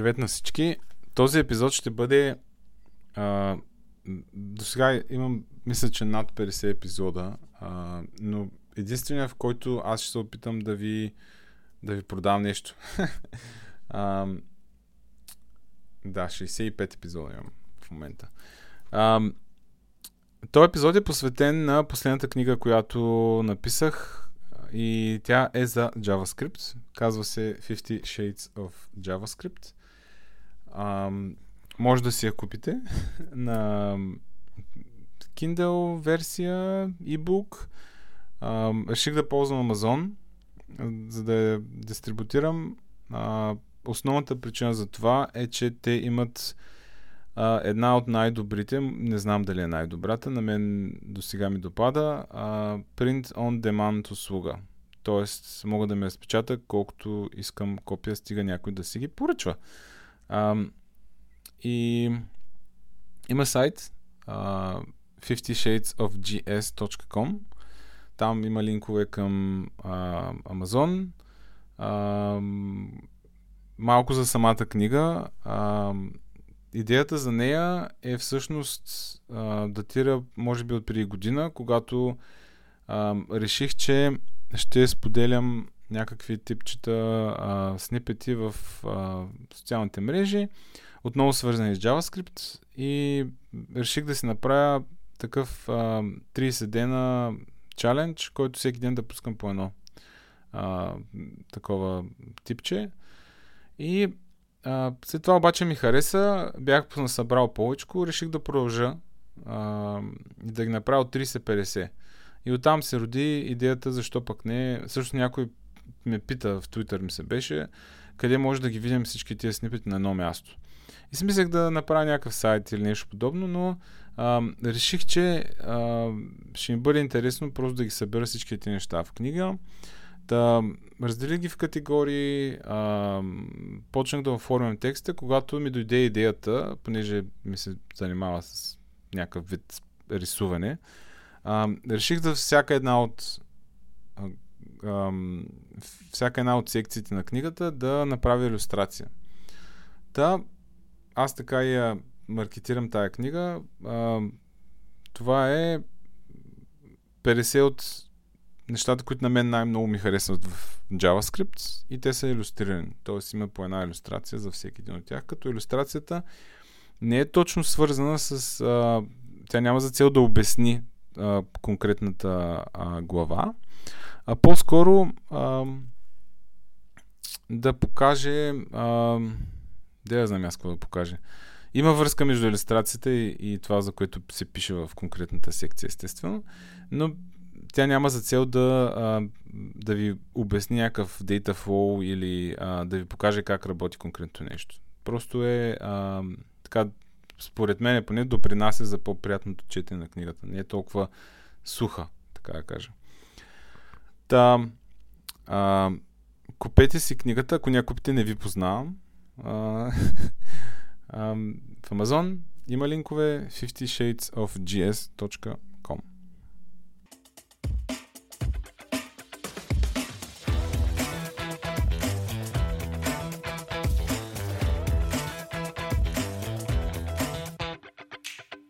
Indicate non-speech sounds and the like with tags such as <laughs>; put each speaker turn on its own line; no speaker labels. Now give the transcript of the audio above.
Привет на всички. Този епизод ще бъде. А, до сега имам, мисля, че над 50 епизода, а, но единствения, в който аз ще се опитам да ви, да ви продам нещо. <laughs> а, да, 65 епизода имам в момента. А, този епизод е посветен на последната книга, която написах и тя е за JavaScript. Казва се 50 Shades of JavaScript. А, може да си я купите <laughs> на Kindle версия, ebook. А, реших да ползвам Amazon, за да я дистрибутирам. А, основната причина за това е, че те имат а, една от най-добрите, не знам дали е най-добрата, на мен до сега ми допада, а, Print on Demand услуга. Тоест, мога да ме разпечата колкото искам копия, стига някой да си ги поръчва. А, и има сайт uh, 50shadesofgs.com Там има линкове към uh, Amazon. Uh, малко за самата книга. Uh, идеята за нея е всъщност uh, датира може би от преди година, когато uh, реших, че ще споделям някакви типчета а, снипети в а, социалните мрежи, отново свързани с JavaScript и реших да си направя такъв а, 30 дена чалендж, който всеки ден да пускам по едно а, такова типче. И а, след това обаче ми хареса, бях събрал повече, реших да продължа и да ги направя от 30-50. И оттам се роди идеята, защо пък не. Също някой ме пита в Twitter ми се беше, къде може да ги видим всички тези снипети на едно място. И си мислех да направя някакъв сайт или нещо подобно, но а, реших, че а, ще ми бъде интересно просто да ги събера всички тези неща в книга. Да разделих ги в категории, а, почнах да оформям текста, когато ми дойде идеята, понеже ми се занимава с някакъв вид рисуване, а, реших за всяка една от всяка една от секциите на книгата да направи иллюстрация. Та, аз така я маркетирам тая книга. Това е 50 от нещата, които на мен най-много ми харесват в JavaScript и те са иллюстрирани. Тоест има по една иллюстрация за всеки един от тях, като иллюстрацията не е точно свързана с... А, тя няма за цел да обясни а, конкретната а, глава, а по-скоро а, да покаже. А, да я знам аз какво да покаже. Има връзка между иллюстрацията и, и това, за което се пише в конкретната секция, естествено, но тя няма за цел да, а, да ви обясни някакъв data flow или а, да ви покаже как работи конкретно нещо. Просто е а, така, според мен, поне допринася за по-приятното четене на книгата. Не е толкова суха, така да кажа. Та, а, купете си книгата, ако някой купите, не ви познавам. А, <laughs> а, в Амазон има линкове 50shadesofgs.com